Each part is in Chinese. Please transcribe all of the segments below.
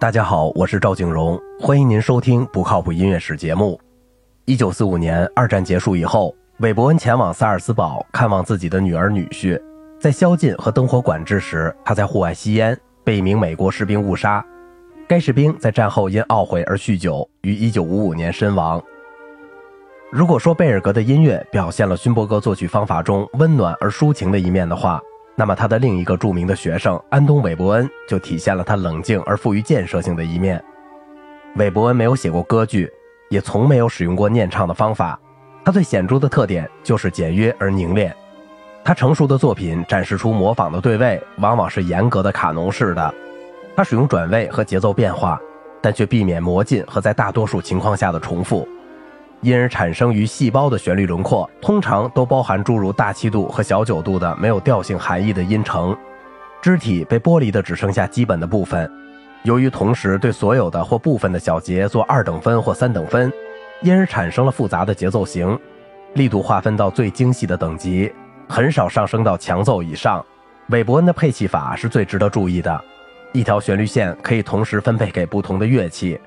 大家好，我是赵景荣，欢迎您收听《不靠谱音乐史》节目。一九四五年，二战结束以后，韦伯恩前往萨尔斯堡看望自己的女儿女婿。在宵禁和灯火管制时，他在户外吸烟，被一名美国士兵误杀。该士兵在战后因懊悔而酗酒，于一九五五年身亡。如果说贝尔格的音乐表现了勋伯格作曲方法中温暖而抒情的一面的话，那么，他的另一个著名的学生安东·韦伯恩就体现了他冷静而富于建设性的一面。韦伯恩没有写过歌剧，也从没有使用过念唱的方法。他最显著的特点就是简约而凝练。他成熟的作品展示出模仿的对位，往往是严格的卡农式的。他使用转位和节奏变化，但却避免魔镜和在大多数情况下的重复。因而产生于细胞的旋律轮廓，通常都包含诸如大七度和小九度的没有调性含义的音程。肢体被剥离的只剩下基本的部分。由于同时对所有的或部分的小节做二等分或三等分，因而产生了复杂的节奏型。力度划分到最精细的等级，很少上升到强奏以上。韦伯恩的配器法是最值得注意的。一条旋律线可以同时分配给不同的乐器，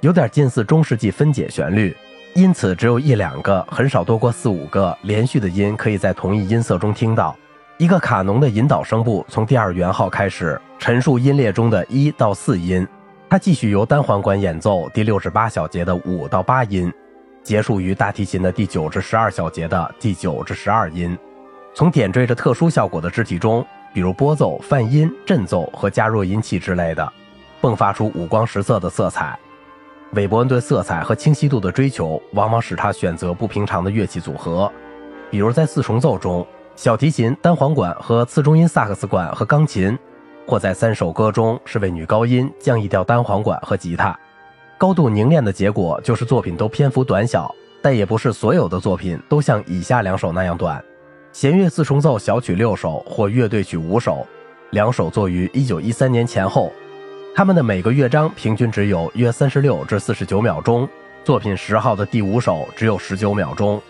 有点近似中世纪分解旋律。因此，只有一两个，很少多过四五个连续的音可以在同一音色中听到。一个卡农的引导声部从第二圆号开始，陈述音列中的一到四音，它继续由单簧管演奏第六至八小节的五到八音，结束于大提琴的第九至十二小节的第九至十二音。从点缀着特殊效果的肢体中，比如拨奏、泛音、振奏和加弱音器之类的，迸发出五光十色的色彩。韦伯恩对色彩和清晰度的追求，往往使他选择不平常的乐器组合，比如在四重奏中，小提琴、单簧管和次中音萨克斯管和钢琴；或在三首歌中，是为女高音降一调单簧管和吉他。高度凝练的结果就是作品都篇幅短小，但也不是所有的作品都像以下两首那样短：弦乐四重奏小曲六首或乐队曲五首，两首作于一九一三年前后。他们的每个乐章平均只有约三十六至四十九秒钟，作品十号的第五首只有十九秒钟。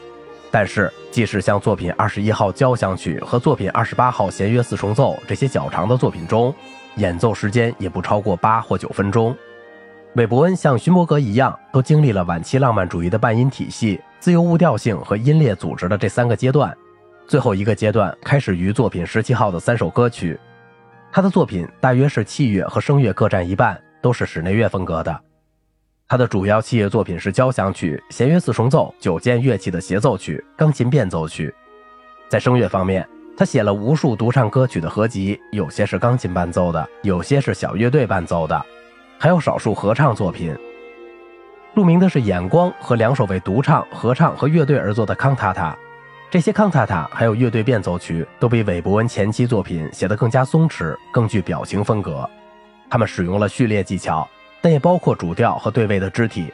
但是，即使像作品二十一号交响曲和作品二十八号弦乐四重奏这些较长的作品中，演奏时间也不超过八或九分钟。韦伯恩像勋伯格一样，都经历了晚期浪漫主义的半音体系、自由物调性和音列组织的这三个阶段。最后一个阶段开始于作品十七号的三首歌曲。他的作品大约是器乐和声乐各占一半，都是室内乐风格的。他的主要器乐作品是交响曲、弦乐四重奏、九件乐器的协奏曲、钢琴变奏曲。在声乐方面，他写了无数独唱歌曲的合集，有些是钢琴伴奏的，有些是小乐队伴奏的，还有少数合唱作品。著名的是《眼光》和两首为独唱、合唱和乐队而作的康塔塔。这些康塔塔还有乐队变奏曲都比韦伯恩前期作品写得更加松弛，更具表情风格。他们使用了序列技巧，但也包括主调和对位的肢体。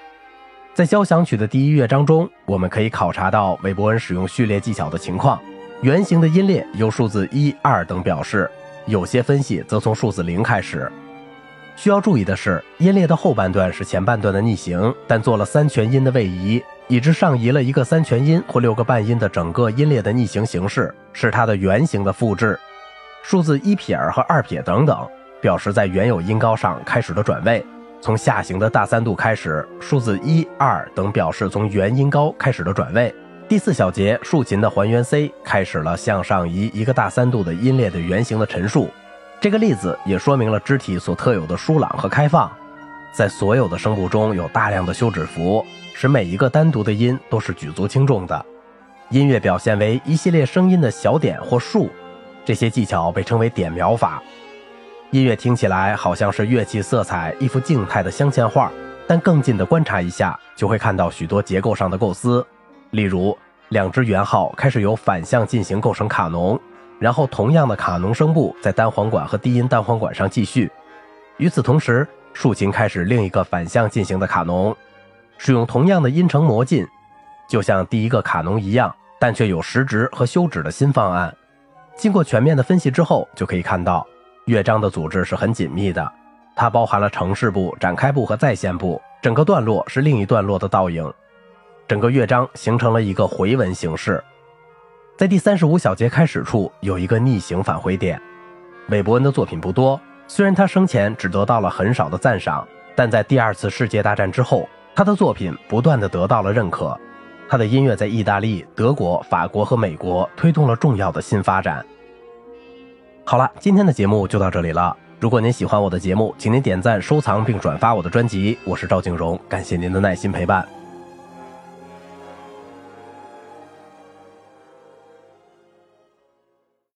在交响曲的第一乐章中，我们可以考察到韦伯恩使用序列技巧的情况。圆形的音列由数字一、二等表示，有些分析则从数字零开始。需要注意的是，音列的后半段是前半段的逆行，但做了三全音的位移。以致上移了一个三全音或六个半音的整个音列的逆行形式，是它的圆形的复制。数字一撇和二撇等等，表示在原有音高上开始的转位。从下行的大三度开始，数字一、二等表示从原音高开始的转位。第四小节竖琴的还原 C 开始了向上移一个大三度的音列的圆形的陈述。这个例子也说明了肢体所特有的疏朗和开放。在所有的声部中有大量的休止符。使每一个单独的音都是举足轻重的。音乐表现为一系列声音的小点或数，这些技巧被称为点描法。音乐听起来好像是乐器色彩一幅静态的镶嵌画，但更近的观察一下，就会看到许多结构上的构思。例如，两只圆号开始由反向进行构成卡农，然后同样的卡农声部在单簧管和低音单簧管上继续。与此同时，竖琴开始另一个反向进行的卡农。使用同样的音程模进，就像第一个卡农一样，但却有实值和休止的新方案。经过全面的分析之后，就可以看到乐章的组织是很紧密的。它包含了城市部、展开部和再现部，整个段落是另一段落的倒影，整个乐章形成了一个回文形式。在第三十五小节开始处有一个逆行返回点。韦伯恩的作品不多，虽然他生前只得到了很少的赞赏，但在第二次世界大战之后，他的作品不断的得到了认可。他的音乐在意大利、德国、法国和美国推动了重要的新发展。好了，今天的节目就到这里了。如果您喜欢我的节目，请您点赞、收藏并转发我的专辑。我是赵景荣，感谢您的耐心陪伴。